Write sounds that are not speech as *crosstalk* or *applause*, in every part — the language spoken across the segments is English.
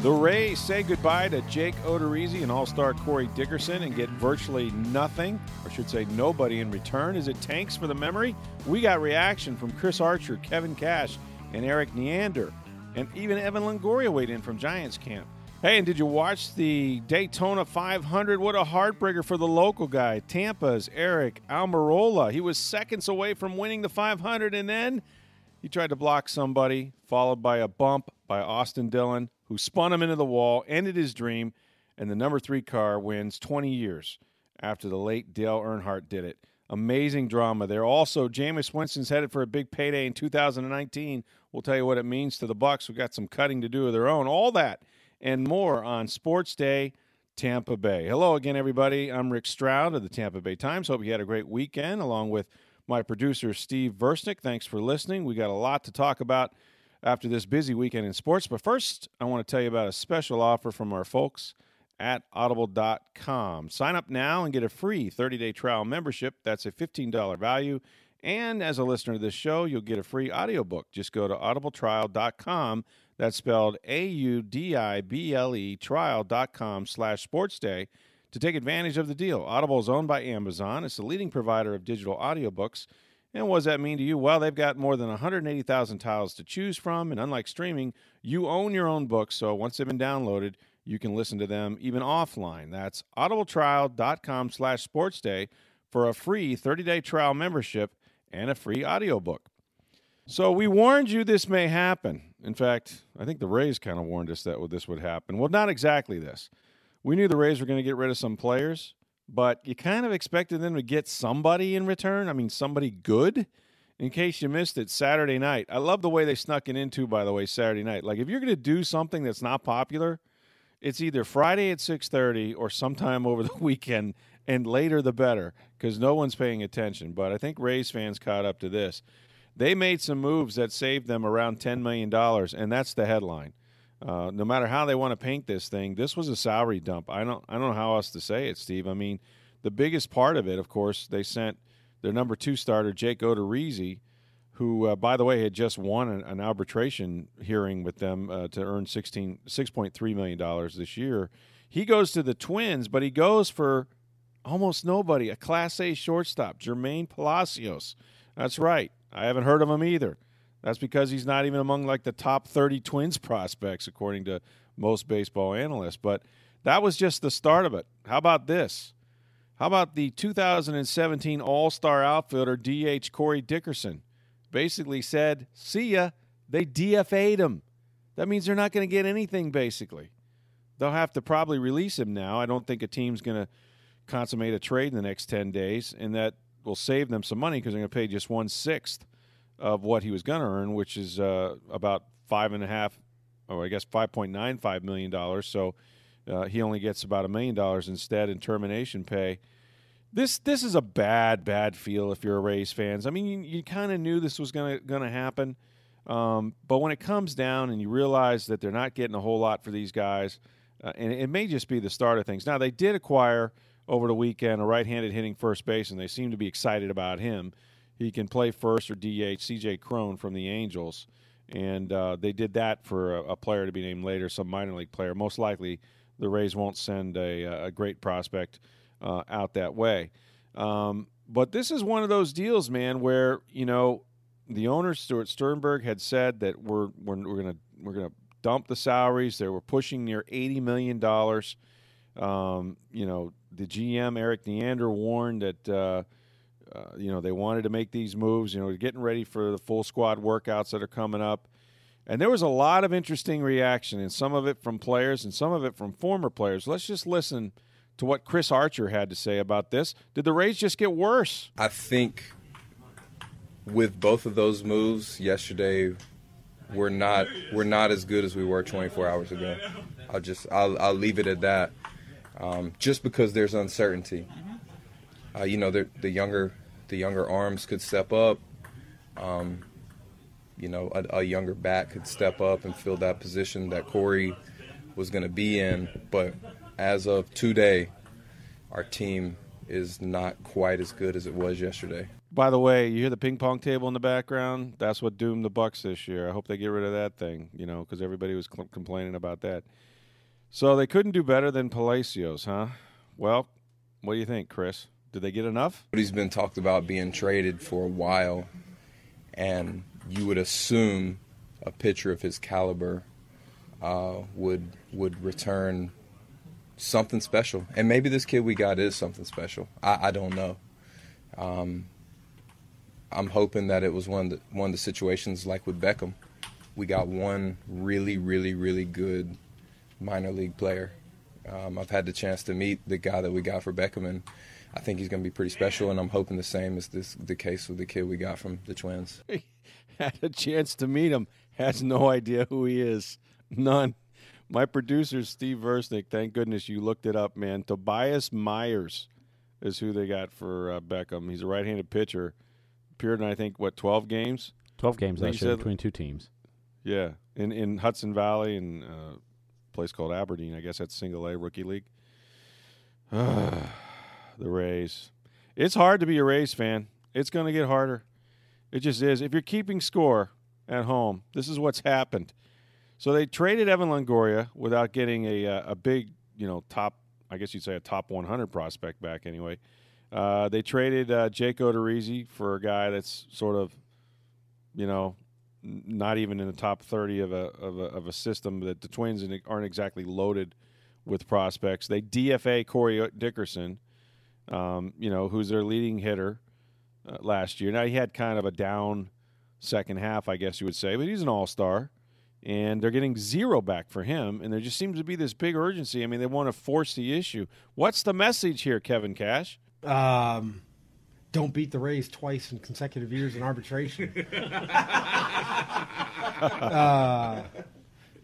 The Rays say goodbye to Jake Odorizzi and All-Star Corey Dickerson and get virtually nothing, or should say nobody in return. Is it tanks for the memory? We got reaction from Chris Archer, Kevin Cash, and Erik Neander, and even Evan Longoria weighed in from Giants camp. Hey, and did you watch the Daytona 500? What a heartbreaker for the local guy, Tampa's Aric Almirola. He was seconds away from winning the 500, and then he tried to block somebody, followed by a bump by Austin Dillon, who spun him into the wall, ended his dream, and the number three car wins 20 years after the late Dale Earnhardt did it. Amazing drama there. Also, Jameis Winston's headed for a big payday in 2019. We'll tell you what it means to the Bucs. We've got some cutting to do of their own. All that and more on Sports Day Tampa Bay. Hello again, everybody. I'm Rick Stroud of the Tampa Bay Times. Hope you had a great weekend, along with my producer Steve Versnick. Thanks for listening. We got a lot to talk about after this busy weekend in sports. But first, I want to tell you about a special offer from our folks at audible.com. Sign up now and get a free 30-day trial membership. That's a $15 value. And as a listener to this show, you'll get a free audiobook. Just go to audibletrial.com. That's spelled A-U-D-I-B-L-E trial.com slash sports day to take advantage of the deal. Audible is owned by Amazon. It's the leading provider of digital audiobooks. And what does that mean to you? Well, they've got more than 180,000 titles to choose from, and unlike streaming, you own your own books. So once they've been downloaded, you can listen to them even offline. That's audibletrial.com slash sportsday for a free 30-day trial membership and a free audiobook. So we warned you this may happen. In fact, I think the Rays kind of warned us that this would happen. Well, not exactly this. We knew the Rays were going to get rid of some players, but you kind of expected them to get somebody in return. I mean, somebody good. In case you missed it, Saturday night. I love the way they snuck it into, by the way, Saturday night. Like if you're going to do something that's not popular, it's either Friday at 6:30 or sometime over the *laughs* weekend and later the better because no one's paying attention. But I think Rays fans caught up to this. They made some moves that saved them around $10 million, and that's the headline. Uh, no matter how they want to paint this thing, this was a salary dump. I don't, I don't know how else to say it, Steve. I mean, the biggest part of it, of course, they sent their number two starter, Jake Odorizzi, who, uh, by the way, had just won an, an arbitration hearing with them uh, to earn 16, $6.3 million this year. He goes to the Twins, but he goes for almost nobody, a Class A shortstop, Jermaine Palacios. That's right. I haven't heard of him either. That's because he's not even among like the top 30 Twins prospects, according to most baseball analysts. But that was just the start of it. How about this? How about the 2017 All Star outfielder DH Corey Dickerson? Basically said, see ya. They DFA'd him. That means they're not going to get anything, basically. They'll have to probably release him now. I don't think a team's going to consummate a trade in the next 10 days, and that will save them some money because they're going to pay just one sixth of what he was going to earn, which is uh, about five and a half, or I guess five point nine five million dollars. So uh, he only gets about a million dollars instead in termination pay. This this is a bad bad feel if you're a Rays fans. I mean, you, you kind of knew this was going to going to happen, um, but when it comes down and you realize that they're not getting a whole lot for these guys, uh, and it may just be the start of things. Now they did acquire over the weekend, a right-handed hitting first base, and they seem to be excited about him. He can play first or DH. C.J. Cron from the Angels, and uh, they did that for a, a, player to be named later, some minor league player. Most likely, the Rays won't send a, a great prospect uh, out that way. Um, but this is one of those deals, man, where you know the owner Stuart Sternberg had said that we're we're, we're gonna we're gonna dump the salaries. They were pushing near eighty million dollars. Um, you know, the GM Erik Neander warned that uh, uh, you know they wanted to make these moves. You know, getting ready for the full squad workouts that are coming up, and there was a lot of interesting reaction, and some of it from players and some of it from former players. Let's just listen to what Chris Archer had to say about this. Did the Rays just get worse? I think with both of those moves yesterday, we're not we're not as good as we were 24 hours ago. I'll just I'll I'll leave it at that. Um, just because there's uncertainty. Uh, you know, the, the younger the younger arms could step up. Um, you know, a, a, younger back could step up and fill that position that Corey was going to be in. But as of today, our team is not quite as good as it was yesterday. By the way, you hear the ping pong table in the background? That's what doomed the Bucs this year. I hope they get rid of that thing, you know, because everybody was cl- complaining about that. So they couldn't do better than Palacios, huh? Well, what do you think, Chris? Did they get enough? He's been talked about being traded for a while, and you would assume a pitcher of his caliber uh, would would return something special. And maybe this kid we got is something special. I, I don't know. Um, I'm hoping that it was one of the, one of the situations like with Beckham. We got one really, really, really good minor league player. Um, I've had the chance to meet the guy that we got for Beckham, and I think he's going to be pretty special. And I'm hoping the same is this the case with the kid we got from the Twins. *laughs* had a chance to meet him, has no idea who he is, none. My producer, Steve Versnick, thank goodness you looked it up, man. Tobias Myers is who they got for uh, Beckham. He's a right handed pitcher. Appeared in, I think, what, 12 games? 12 games last year between two teams. Yeah, in, in Hudson Valley and uh, a place called Aberdeen. I guess that's single A rookie league. *sighs* the Rays. It's hard to be a Rays fan. It's going to get harder. It just is. If you're keeping score at home, this is what's happened. So they traded Evan Longoria without getting a uh, a big, you know, top. I guess you'd say a top 100 prospect back anyway. Uh, they traded uh, Jake Odorizzi for a guy that's sort of, you know, not even in the top 30 of a, of a, of a system that the Twins aren't exactly loaded with prospects. They DFA Corey Dickerson, um, you know, who's their leading hitter uh, last year. Now he had kind of a down second half, I guess you would say, but he's an all star and they're getting zero back for him. And there just seems to be this big urgency. I mean, they want to force the issue. What's the message here, Kevin Cash? Um, don't beat the Rays twice in consecutive years in arbitration. *laughs* uh,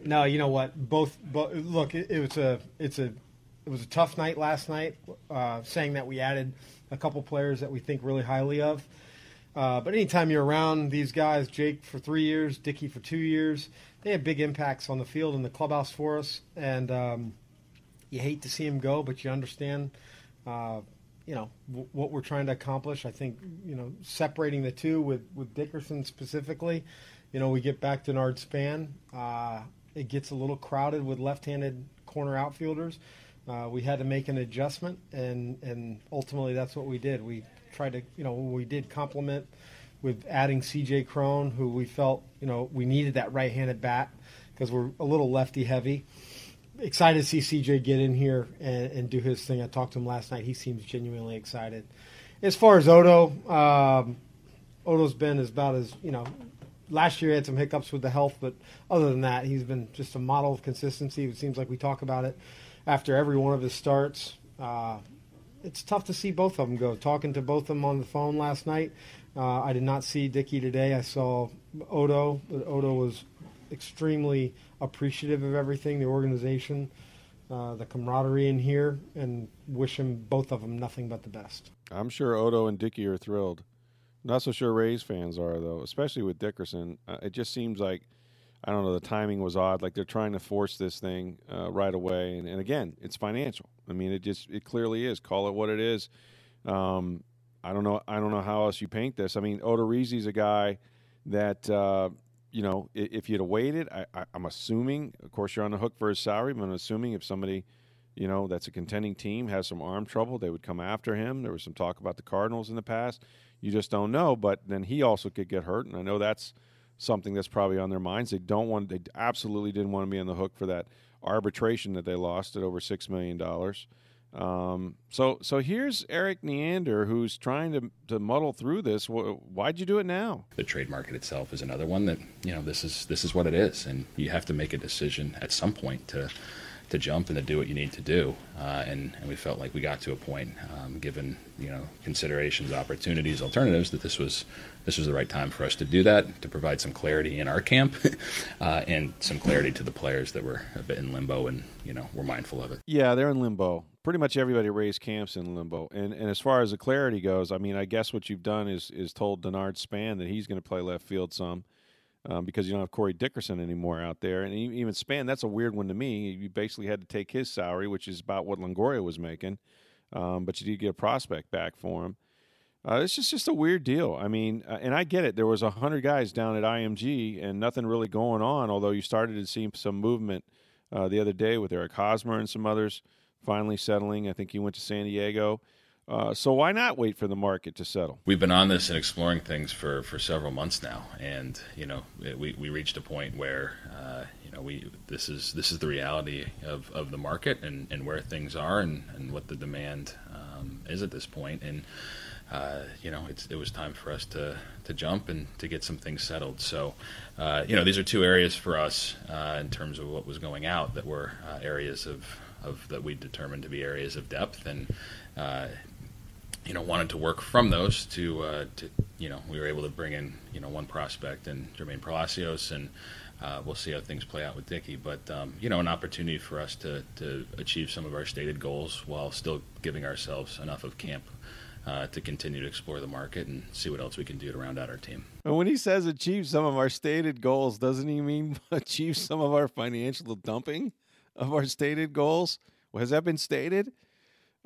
no, you know what? Both, both look. It, it, was a, it's a, it was a tough night last night. Uh, saying that we added a couple players that we think really highly of. Uh, but anytime you're around these guys, Jake for three years, Dickey for two years, they have big impacts on the field and the clubhouse for us. And um, you hate to see him go, but you understand, uh, you know, w- what we're trying to accomplish. I think, you know, separating the two with, with Dickerson specifically, you know, we get back to Nard Span. Uh, it gets a little crowded with left-handed corner outfielders. Uh, we had to make an adjustment, and, and ultimately that's what we did. We tried to, you know, we did complement with adding C.J. Cron, who we felt, you know, we needed that right-handed bat because we're a little lefty heavy. Excited to see C.J. get in here and, and, do his thing. I talked to him last night. He seems genuinely excited. As far as Odo, um, Odo's been as about as you know. Last year he had some hiccups with the health, but other than that, he's been just a model of consistency. It seems like we talk about it after every one of his starts. Uh, it's tough to see both of them go. Talking to both of them on the phone last night, uh, I did not see Dickey today. I saw Odo. but Odo was extremely appreciative of everything, the organization, uh, the camaraderie in here, and wish him both of them nothing but the best. I'm sure Odo and Dickey are thrilled. Not so sure Rays fans are though, especially with Dickerson. Uh, it just seems like I don't know. The timing was odd. Like they're trying to force this thing uh, right away, and, and, again, it's financial. I mean, it just it clearly is. Call it what it is. Um, I don't know. I don't know how else you paint this. I mean, Odorizzi's a guy that uh, you know if you'd have waited, I, am assuming. Of course, you're on the hook for his salary. But I'm assuming if somebody, you know, that's a contending team has some arm trouble, they would come after him. There was some talk about the Cardinals in the past. You just don't know. But then he also could get hurt, and I know that's something that's probably on their minds. They don't want, they absolutely didn't want to be on the hook for that arbitration that they lost at over six million dollars. Um, so, so here's Erik Neander, who's trying to, to muddle through this. Why'd you do it now? The trade market itself is another one that you know this is this is what it is, and you have to make a decision at some point to to jump and to do what you need to do. Uh, and, and we felt like we got to a point, um, given you know considerations, opportunities, alternatives, that this was this was the right time for us to do that to provide some clarity in our camp *laughs* uh, and some clarity to the players that were a bit in limbo and you know we're mindful of it. Yeah, they're in limbo. Pretty much everybody raised camps in limbo. And and as far as the clarity goes, I mean, I guess what you've done is is told Denard Span that he's going to play left field some um, because you don't have Corey Dickerson anymore out there. And even Span, that's a weird one to me. You basically had to take his salary, which is about what Longoria was making, um, but you did get a prospect back for him. Uh, it's just just a weird deal. I mean, uh, and I get it. There was a hundred guys down at IMG, and nothing really going on. Although you started to see some movement uh, the other day with Eric Hosmer and some others finally settling. I think he went to San Diego. Uh, so why not wait for the market to settle? We've been on this and exploring things for, for several months now, and you know we, we reached a point where uh, you know we this is this is the reality of, of the market and, and where things are and, and what the demand um, is at this point, and uh, you know it was time for us to to jump and to get some things settled. So uh, you know these are two areas for us uh, in terms of what was going out that were uh, areas of of that we determined to be areas of depth and uh, you know, wanted to work from those to, uh, to, you know, we were able to bring in, you know, one prospect and Jermaine Palacios, and uh, we'll see how things play out with Dickey. But, um, you know, an opportunity for us to, to achieve some of our stated goals while still giving ourselves enough of camp uh, to continue to explore the market and see what else we can do to round out our team. And when he says achieve some of our stated goals, doesn't he mean *laughs* achieve some of our financial dumping of our stated goals? Has that been stated?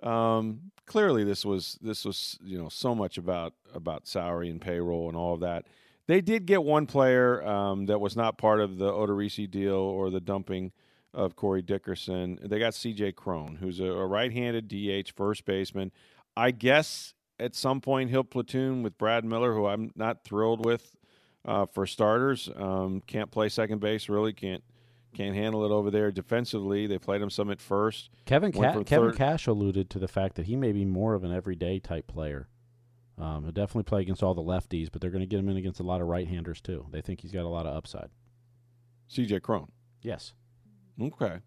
Um, clearly, this was this was you know so much about about salary and payroll and all of that. They did get one player um, that was not part of the Odorizzi deal or the dumping of Corey Dickerson. They got C.J. Cron, who's a, a right-handed DH first baseman. I guess at some point he'll platoon with Brad Miller, who I'm not thrilled with uh, for starters. Um, can't play second base, really can't can't handle it over there defensively. They played him some at first. Kevin Ca- Kevin Cash alluded to the fact that he may be more of an everyday type player. Um, he'll definitely play against all the lefties, but they're going to get him in against a lot of right-handers too. They think he's got a lot of upside. C.J. Cron. Yes. Okay.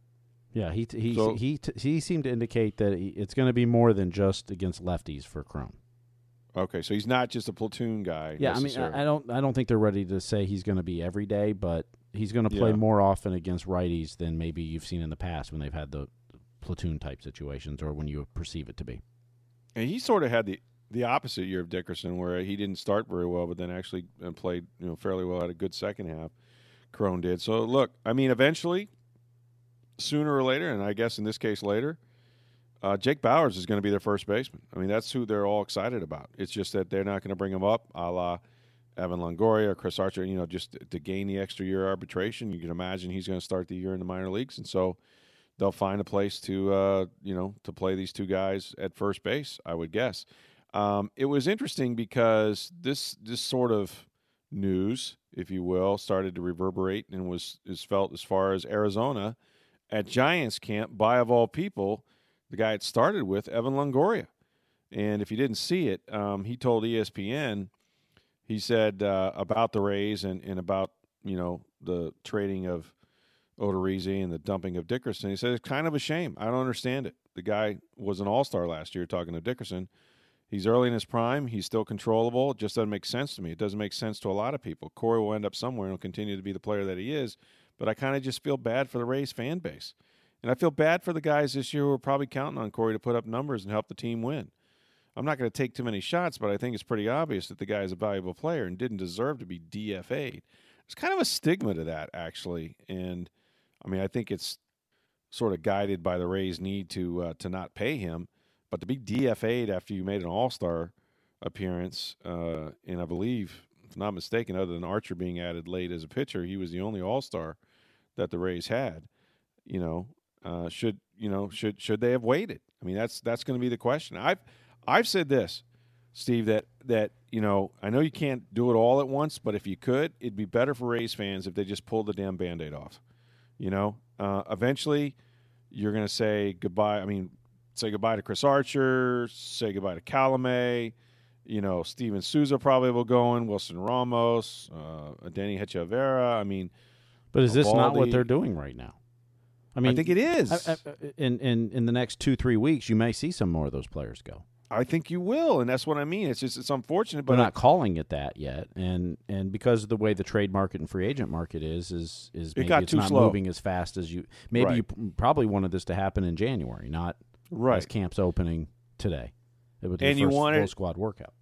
Yeah, he t- he so, he t- he seemed to indicate that he, it's going to be more than just against lefties for Cron. Okay, so he's not just a platoon guy. Yeah, I mean, I, I don't I don't think they're ready to say he's going to be every day, but he's going to play yeah. more often against righties than maybe you've seen in the past when they've had the platoon type situations or when you perceive it to be. And he sort of had the the opposite year of Dickerson, where he didn't start very well, but then actually uh, played you know fairly well. Had a good second half. Cron did. So look, I mean, eventually, sooner or later, and I guess in this case later, uh, Jake Bauers is going to be their first baseman. I mean, that's who they're all excited about. It's just that they're not going to bring him up, a la Evan Longoria or Chris Archer, you know, just to gain the extra year arbitration. You can imagine he's going to start the year in the minor leagues, and so they'll find a place to, uh, you know, to play these two guys at first base. I would guess. Um, it was interesting because this this sort of news, if you will, started to reverberate and was is felt as far as Arizona at Giants camp by of all people, the guy it started with, Evan Longoria. And if you didn't see it, um, he told ESPN he said uh, about the Rays and, and about you know the trading of Odorizzi and the dumping of Dickerson. He said it's kind of a shame. I don't understand it. The guy was an All Star last year. Talking to Dickerson, he's early in his prime. He's still controllable. It just doesn't make sense to me. It doesn't make sense to a lot of people. Corey will end up somewhere and will continue to be the player that he is. But I kind of just feel bad for the Rays fan base. And I feel bad for the guys this year who are probably counting on Corey to put up numbers and help the team win. I'm not going to take too many shots, but I think it's pretty obvious that the guy is a valuable player and didn't deserve to be DFA'd. There's kind of a stigma to that, actually, and I mean, I think it's sort of guided by the Rays' need to uh, to not pay him, but to be DFA'd after you made an All Star appearance, uh, and I believe, if not mistaken, other than Archer being added late as a pitcher, he was the only All Star that the Rays had. You know, uh, should you know should should they have waited? I mean, that's that's going to be the question. I've I've said this, Steve, that that you know I know you can't do it all at once, but if you could, it'd be better for Rays fans if they just pulled the damn band-aid off. You know, uh, eventually you're going to say goodbye. I mean, say goodbye to Chris Archer, say goodbye to Colomé. You know, Steven Souza probably will go in, Wilson Ramos, uh, Denny Hedges Rivera. I mean, but is this not what they're doing right now? I mean, I think it is. I, I, in in in the next two three weeks, you may see some more of those players go. I think you will, and that's what I mean. It's just it's unfortunate, but They're not calling it that yet, and and because of the way the trade market and free agent market is, is is maybe got it's too not slow. moving as fast as you. Maybe Right. you p- probably wanted this to happen in January, not as right. camps opening today. It would be And the you first wanted- full squad workout.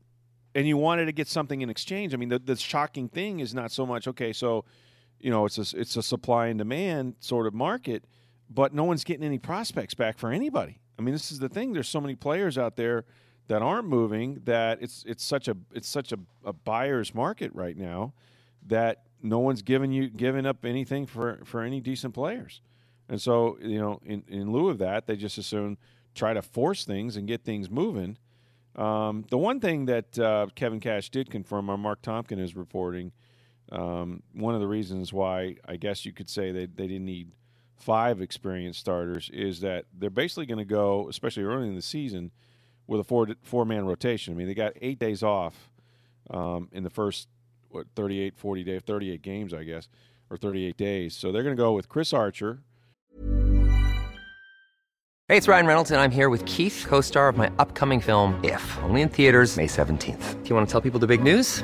and you wanted to get something in exchange. I mean, the, the shocking thing is not so much okay. So, you know, it's a it's a supply and demand sort of market, but no one's getting any prospects back for anybody. I mean, this is the thing. There's so many players out there that aren't moving that it's it's such a it's such a, a buyer's market right now that no one's giving you giving up anything for for any decent players. And so, you know, in, in lieu of that, they just assume try to force things and get things moving. Um, the one thing that uh, Kevin Cash did confirm, or Marc Topkin is reporting, um, one of the reasons why I guess you could say they, they didn't need five experienced starters is that they're basically going to go, especially early in the season, with a four four man rotation. I mean, they got eight days off um, in the first what 38, 40 days, 38 games, I guess, or 38 days. So they're going to go with Chris Archer, Hey, it's Ryan Reynolds, and I'm here with Keith, co star of my upcoming film, If, only in theaters, May 17th. Do you want to tell people the big news?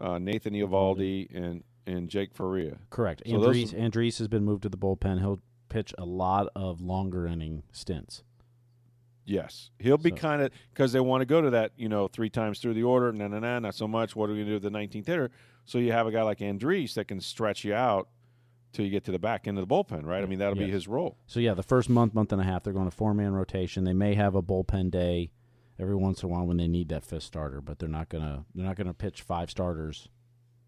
uh, Nathan Eovaldi, and and Jake Faria. Correct. So those- Andriese, Andriese has been moved to the bullpen. He'll pitch a lot of longer inning stints. Yes, he'll be So- kind of because they want to go to that you know three times through the order. No, no, no, not so much. What are we gonna do with the 19th hitter? So you have a guy like Andriese that can stretch you out till you get to the back end of the bullpen, right? I mean that'll be his role. So yeah, the first month, month and a half, they're going to four man rotation. They may have a bullpen day every once in a while when they need that fifth starter, but they're not gonna they're not gonna pitch five starters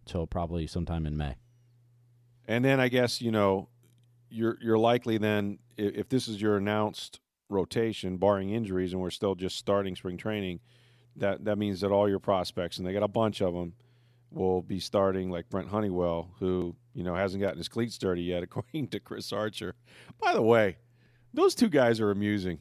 till probably sometime in May. And then I guess you know you're you're likely then if, if this is your announced rotation, barring injuries, and we're still just starting spring training, that that means that all your prospects and they got a bunch of them will be starting like Brent Honeywell, who you know hasn't gotten his cleats dirty yet, *laughs* according to Chris Archer. By the way, those two guys are amusing.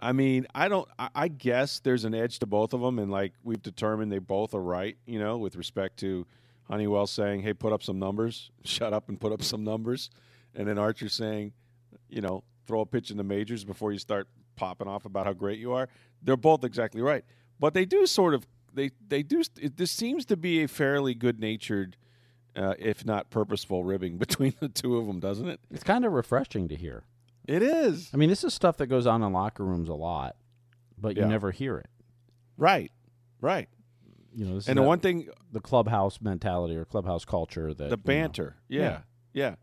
I mean, I don't. I, guess there's an edge to both of them, and like we've determined, they both are right. You know, with respect to Honeywell saying, "Hey, put up some numbers. *laughs* Shut up and put up some numbers," and then Archer saying, "You know, throw a pitch in the majors before you start popping off about how great you are." They're both exactly right, but they do sort of they they do. It, this seems to be a fairly good natured, uh, if not purposeful, ribbing *laughs* between the two of them, doesn't it? It's kind of refreshing to hear. It is I mean, this is stuff that goes on in locker rooms a lot, but you Yeah. never hear it. right, right. You know, this And is the that- one thing the clubhouse mentality or clubhouse culture that the you know- banter. yeah, Yeah. yeah,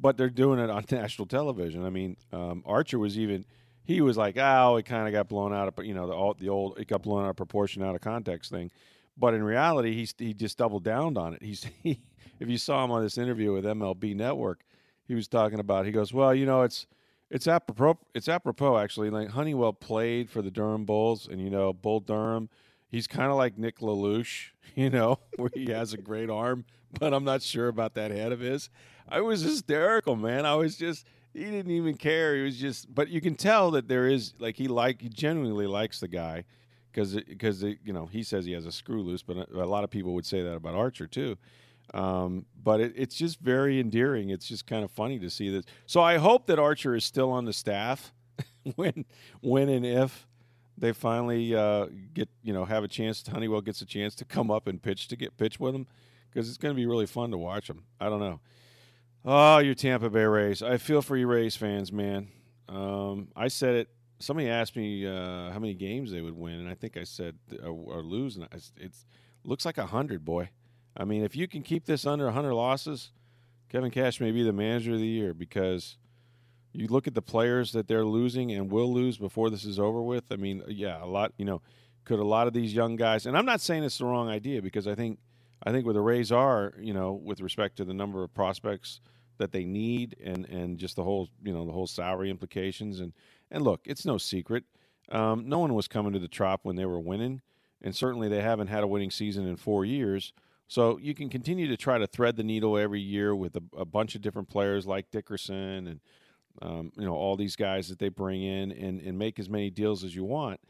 But they're doing it on *laughs* national television. I mean, um, Archer was even he was like, "Oh, it kind of got blown out of you know the all, the old it got blown out of proportion, out of context thing." But in reality, he's he just doubled down on it. He's *laughs* he, if you saw him on this interview with MLB Network, he was talking about. He goes, "Well, you know, it's." It's apropos. It's apropos, actually. Like Honeywell played for the Durham Bulls, and you know, Bull Durham. He's kind of like Nuke LaLoosh, *laughs* you know, where he has a great arm, but I'm not sure about that head of his. I was hysterical, man. I was just he didn't even care. He was just, but you can tell that there is like he like he genuinely likes the guy because because you know he says he has a screw loose, but a, a lot of people would say that about Archer too. Um, but it, it's just very endearing. It's just kind of funny to see this. So I hope that Archer is still on the staff *laughs* when when and if they finally uh, get you know have a chance. Honeywell gets a chance to come up and pitch to get pitch with them because it's going to be really fun to watch them. I don't know. Oh, your Tampa Bay Rays. I feel for you Rays fans, man. Um, I said it. Somebody asked me uh, how many games they would win, and I think I said uh, or lose. And it's, it's looks like a hundred, boy. I mean, if you can keep this under hundred losses, Kevin Cash may be the manager of the year because you look at the players that they're losing and will lose before this is over with. I mean, yeah, a lot. You know, could a lot of these young guys? And I'm not saying it's the wrong idea because I think I think where the Rays are, you know, with respect to the number of prospects that they need, and and just the whole you know the whole salary implications. And and look, it's no secret, um, no one was coming to the Trop when they were winning, and certainly they haven't had a winning season in four years. So you can continue to try to thread the needle every year with a, a bunch of different players like Dickerson and um, you know all these guys that they bring in and, and make as many deals as you want,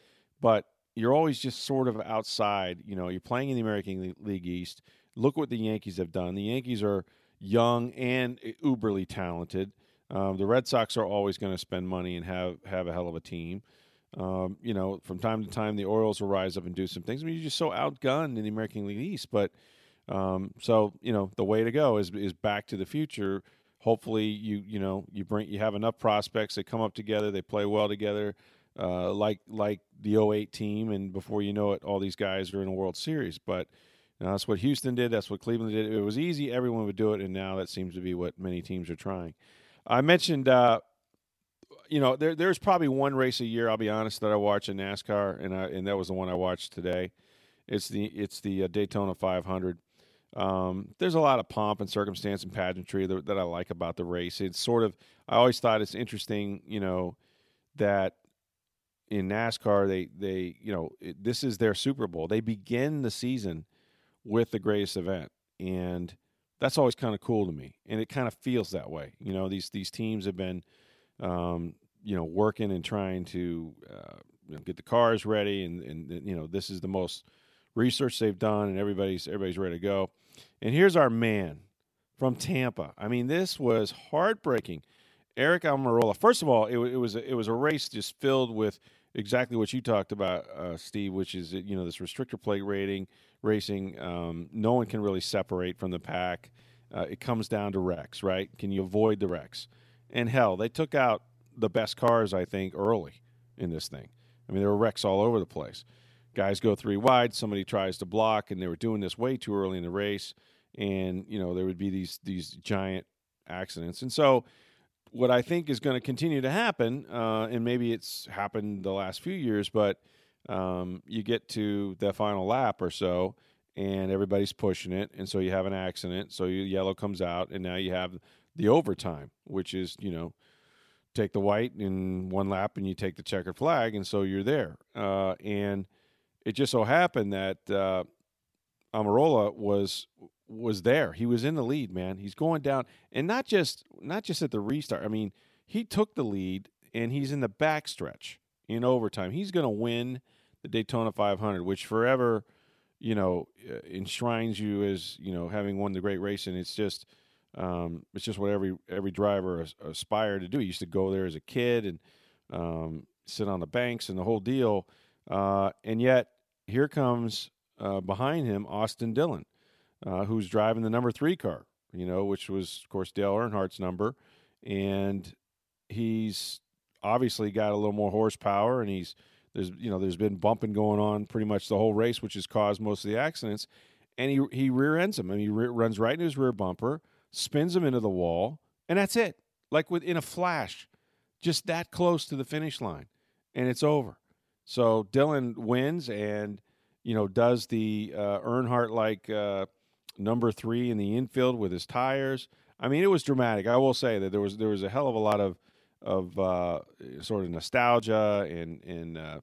but you're always just sort of outside. You know, you're playing in the American League East. Look what the Yankees have done. The Yankees are young and uberly talented. Um, the Red Sox are always going to spend money and have have a hell of a team. Um, you know, from time to time, the Orioles will rise up and do some things. I mean, you're just so outgunned in the American League East. But um, so you know, the way to go is is back to the future. Hopefully, you you know you bring you have enough prospects. They come up together. They play well together, uh, like like the 08 team. And before you know it, all these guys are in a World Series. But you know, that's what Houston did. That's what Cleveland did. It was easy. Everyone would do it, and now that seems to be what many teams are trying. I mentioned, uh, you know, there, there's probably one race a year. I'll be honest that I watch in NASCAR, and I, and that was the one I watched today. It's the it's the uh, Daytona 500. Um, there's a lot of pomp and circumstance and pageantry that, that, I like about the race. It's sort of I always thought it's interesting, you know, that in NASCAR they they you know it, this is their Super Bowl. They begin the season with the greatest event, and that's always kind of cool to me, and it kind of feels that way. You know, these these teams have been, um, you know, working and trying to uh, you know, get the cars ready, and and you know, this is the most research they've done, and everybody's everybody's ready to go. And here's our man from Tampa. I mean, this was heartbreaking. Aric Almirola. First of all, it, it was a, it was a race just filled with exactly what you talked about, uh, Steve, which is you know this restrictor plate rating racing. Um, no one can really separate from the pack. Uh, it comes down to wrecks, right? Can you avoid the wrecks? And hell, they took out the best cars, I think, early in this thing. I mean, there were wrecks all over the place. Guys go three wide, somebody tries to block, and they were doing this way too early in the race, and you know there would be these these giant accidents. And so, what I think is going to continue to happen, uh, and maybe it's happened the last few years, but um, you get to the final lap or so, and everybody's pushing it, and so you have an accident. So your yellow comes out, and now you have the overtime, which is you know take the white in one lap, and you take the checkered flag, and so you're there. Uh, and it just so happened that uh, Almirola was was there. He was in the lead, man. He's going down, and not just not just at the restart. I mean, he took the lead, and he's in the backstretch in overtime. He's going to win the Daytona 500, which forever, you know, uh, enshrines you as you know having won the great race, and it's just. Um, it's just what every every driver aspired to do. He used to go there as a kid and um, sit on the banks and the whole deal. Uh, and yet, here comes uh, behind him Austin Dillon, uh, who's driving the number three car. You know, which was of course Dale Earnhardt's number, and he's obviously got a little more horsepower, and he's there's you know there's been bumping going on pretty much the whole race, which has caused most of the accidents. And he he rear ends him. Mean, he re- runs right into his rear bumper, spins him into the wall, and that's it. Like within a flash, just that close to the finish line, and it's over. So Dillon wins and you know does the uh, Earnhardt like uh, number three in the infield with his tires. I mean, it was dramatic. I will say that there was there was a hell of a lot of of uh, sort of nostalgia and and uh,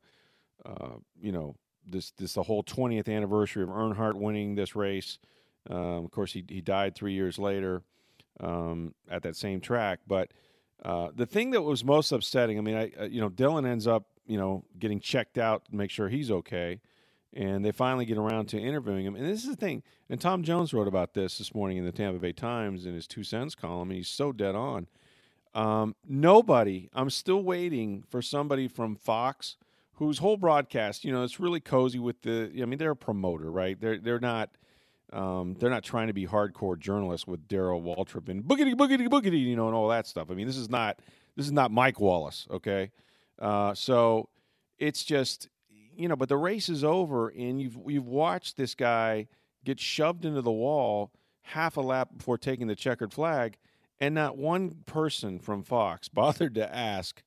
uh, you know this this the whole 20th anniversary of Earnhardt winning this race. Um, of course, he he died three years later um, at that same track. But uh, the thing that was most upsetting, I mean, I you know Dillon ends up you know getting checked out to make sure he's okay. And they finally get around to interviewing him. And this is the thing. And Tom Jones wrote about this this morning in the Tampa Bay Times in his two cents column. And he's so dead on um, nobody. I'm still waiting for somebody from Fox whose whole broadcast, you know, it's really cozy with the. I mean, they're a promoter, right? They're they're not. Um, they're not trying to be hardcore journalists with Darrell Waltrip and boogity boogity boogity, you know, and all that stuff. I mean, this is not this is not Mike Wallace, okay? Uh, so it's just you know, but the race is over, and you've you've watched this guy get shoved into the wall half a lap before taking the checkered flag and not one person from Fox bothered to ask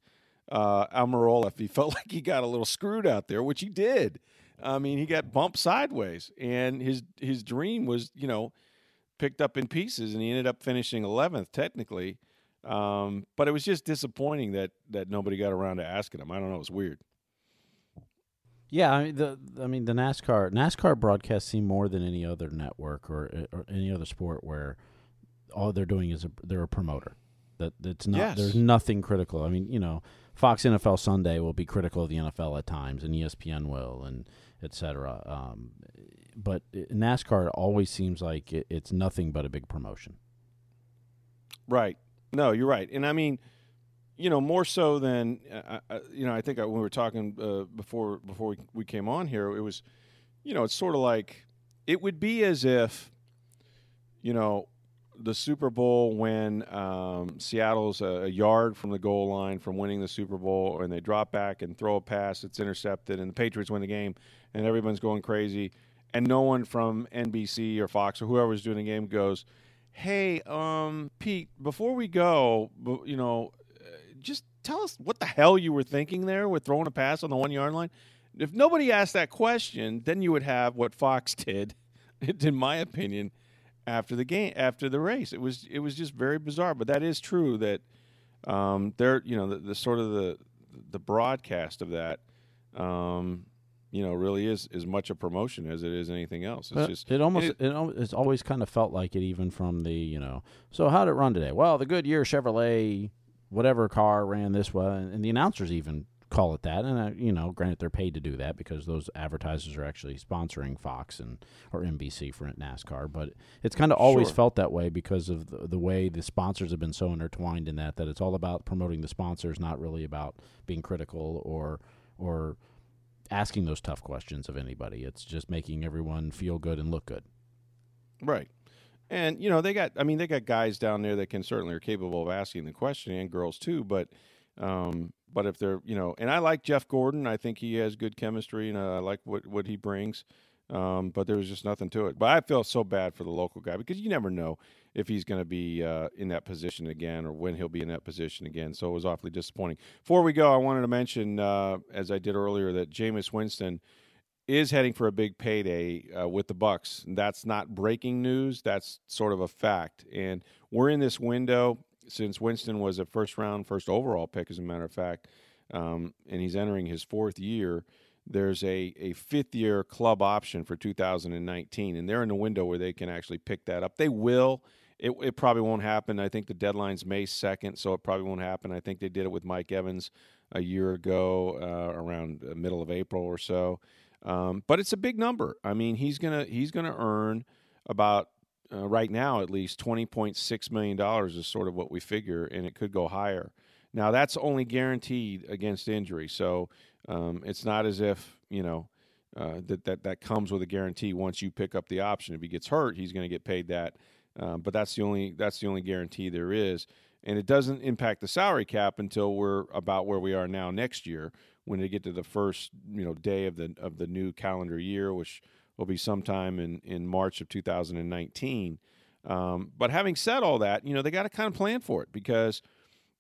uh, Almirola if he felt *laughs* like he got a little screwed out there, which he did. I mean, he got bumped sideways, and his his dream was, you know, picked up in pieces, and he ended up finishing 11th technically. Um, but it was just disappointing that that nobody got around to asking him. I don't know. It was weird. Yeah, I mean the I mean the NASCAR NASCAR broadcasts seem more than any other network or, or any other sport where all they're doing is a, they're a promoter. That it's not yes. there's nothing critical. I mean, you know, Fox NFL Sunday will be critical of the NFL at times, and ESPN will, and etc. Um, but NASCAR always seems like it, it's nothing but a big promotion. Right. No, you're right, and I mean, you know, more so than uh, uh, you know. I think when we were talking uh, before before we, we came on here, it was, you know, it's sort of like it would be as if, you know, the Super Bowl when um, Seattle's a, yard from the goal line from winning the Super Bowl, and they drop back and throw a pass that's intercepted, and the Patriots win the game, and everyone's going crazy, and no one from NBC or Fox or whoever's doing the game goes, "Hey, um, Pete, before we go, you know, uh, just tell us what the hell you were thinking there with throwing a pass on the one yard line." If nobody asked that question, then you would have what Fox *laughs* did, in my opinion after the game after the race. It was it was just very bizarre, but that is true that um, they're you know the, the, sort of the the broadcast of that. Um, you know, really is as much a promotion as it is anything else. It's just it almost it, it, it's always kind of felt like it, even from the you know. So how did it run today? Well, the Goodyear Chevrolet, whatever car ran this way, and the announcers even call it that. And uh, you know, granted, they're paid to do that because those advertisers are actually sponsoring Fox and or NBC for NASCAR. But it's kind of always sure. felt that way because of the, the, way the sponsors have been so intertwined in that that it's all about promoting the sponsors, not really about being critical or or asking those tough questions of anybody. It's just making everyone feel good and look good. Right. And you know they got. I mean, they got guys down there that can certainly are capable of asking the question, and girls too. But um, but if they're, you know, and I like Jeff Gordon. I think he has good chemistry, and I like what what he brings. Um, but there was just nothing to it. But I feel so bad for the local guy because you never know if he's going to be uh, in that position again or when he'll be in that position again. So it was awfully disappointing. Before we go, I wanted to mention, uh, as I did earlier, that Jameis Winston is heading for a big payday uh, with the Bucs. That's not breaking news. That's sort of a fact. And we're in this window since Winston was a first round, first overall pick, as a matter of fact, um, and he's entering his fourth year. There's a, a fifth year club option for 2019, and they're in the window where they can actually pick that up. They will. It, it probably won't happen. I think the deadline's May 2nd, so it probably won't happen. I think they did it with Mike Evans a year ago, uh, around the middle of April or so. Um, but it's a big number. I mean, he's gonna he's gonna earn about uh, right now at least $20.6 million is sort of what we figure, and it could go higher. Now, that's only guaranteed against injury. So um, it's not as if, you know, uh, that, that that comes with a guarantee once you pick up the option. If he gets hurt, he's going to get paid that. Um, but that's the only that's the only guarantee there is, and it doesn't impact the salary cap until we're about where we are now next year when they get to the first you know day of the of the new calendar year, which will be sometime in, in March of 2019. Um, but having said all that, you know, they got to kind of plan for it because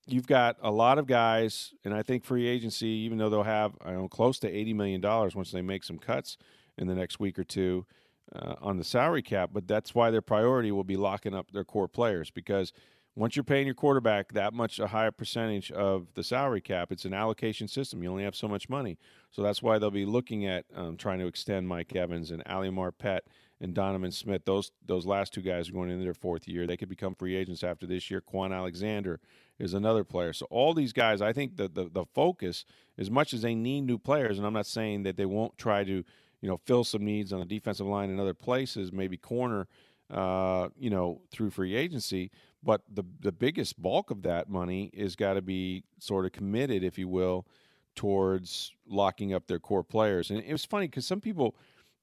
you've got a lot of guys, and I think free agency, even though they'll have I know, close to $80 million once they make some cuts in the next week or two uh, on the salary cap, but that's why their priority will be locking up their core players because – once you're paying your quarterback that much a higher percentage of the salary cap, it's an allocation system. You only have so much money. So that's why they'll be looking at um, trying to extend Mike Evans and Ali Marpet and Donovan Smith. Those those last two guys are going into their fourth year. They could become free agents after this year. Kwon Alexander is another player. So all these guys, I think the, the, the focus, as much as they need new players, and I'm not saying that they won't try to, you know, fill some needs on the defensive line in other places, maybe corner, uh, you know, through free agency. But the the biggest bulk of that money is got to be sort of committed, if you will, towards locking up their core players. And it was funny because some people,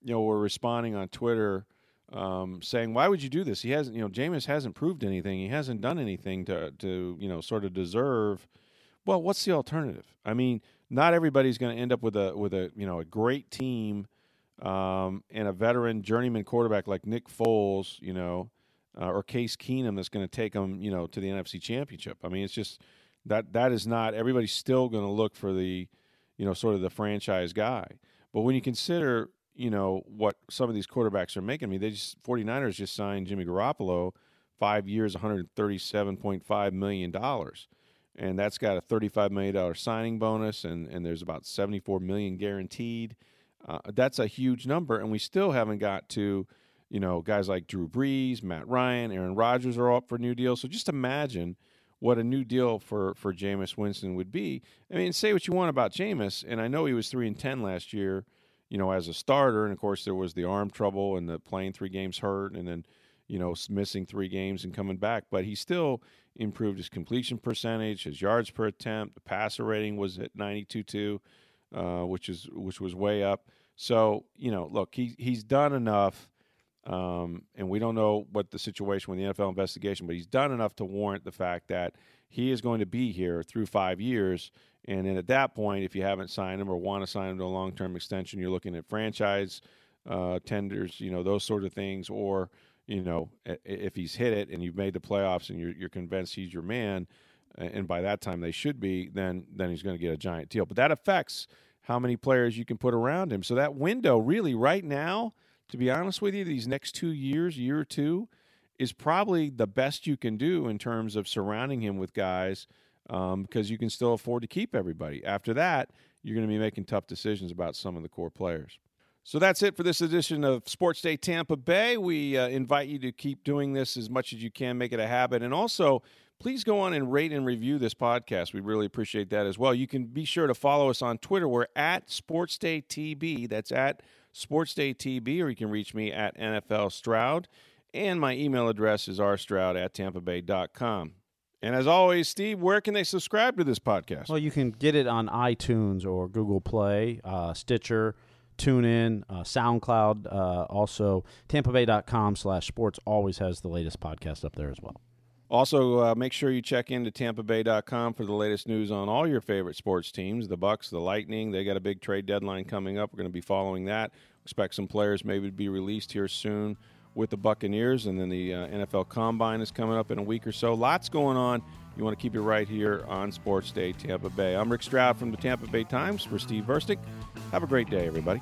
you know, were responding on Twitter um, saying, "Why would you do this? He hasn't, you know, Jameis hasn't proved anything. He hasn't done anything to to you know sort of deserve." Well, what's the alternative? I mean, not everybody's going to end up with a with a you know a great team um, and a veteran journeyman quarterback like Nick Foles, you know, uh, or Case Keenum that's going to take them, you know, to the NFC Championship. I mean, it's just that that is not everybody's still going to look for the, you know, sort of the franchise guy. But when you consider you know, what some of these quarterbacks are making. I mean, they just 49ers just signed Jimmy Garoppolo five years, $137.5 million. And that's got a $35 million signing bonus, and, and there's about 74 million guaranteed. Uh, that's a huge number, and we still haven't got to, you know, guys like Drew Brees, Matt Ryan, Aaron Rodgers are all up for new deals. So just imagine what a new deal for for Jameis Winston would be. I mean, say what you want about Jameis, and I know he was three and ten last year, you know, as a starter, and of course there was the arm trouble and the playing three games hurt, and then you know missing three games and coming back, but he still improved his completion percentage, his yards per attempt, the passer rating was at ninety two two, uh, which is which was way up. So you know, look, he he's done enough. Um, and we don't know what the situation with the NFL investigation, but he's done enough to warrant the fact that he is going to be here through five years. And then at that point, if you haven't signed him or want to sign him to a long term extension, you're looking at franchise uh, tenders, you know, those sort of things. Or, you know, if he's hit it and you've made the playoffs and you're, you're convinced he's your man, and by that time they should be, then then he's going to get a giant deal. But that affects how many players you can put around him. So that window, really, right now, to be honest with you, these next two years, year or two, is probably the best you can do in terms of surrounding him with guys um, because you can still afford to keep everybody. After that, you're going to be making tough decisions about some of the core players. So that's it for this edition of Sports Day Tampa Bay. We uh, invite you to keep doing this as much as you can, make it a habit. And also, please go on and rate and review this podcast. We really appreciate that as well. You can be sure to follow us on Twitter. We're at Sports Day TB. That's at Sports Day TB, or you can reach me at NFL Stroud. And my email address is rstroud at tampabay.com. And as always, Steve, where can they subscribe to this podcast? Well, you can get it on iTunes or Google Play, uh, Stitcher, TuneIn, uh, SoundCloud. Uh, also, tampabay.com slash sports always has the latest podcast up there as well. Also, uh, make sure you check into tampabay.com for the latest news on all your favorite sports teams, the Bucs, the Lightning. They got a big trade deadline coming up. We're going to be following that. Expect some players maybe to be released here soon with the Buccaneers, and then the uh, NFL Combine is coming up in a week or so. Lots going on. You want to keep it right here on Sports Day Tampa Bay. I'm Rick Stroud from the Tampa Bay Times for Steve Versnick. Have a great day, everybody.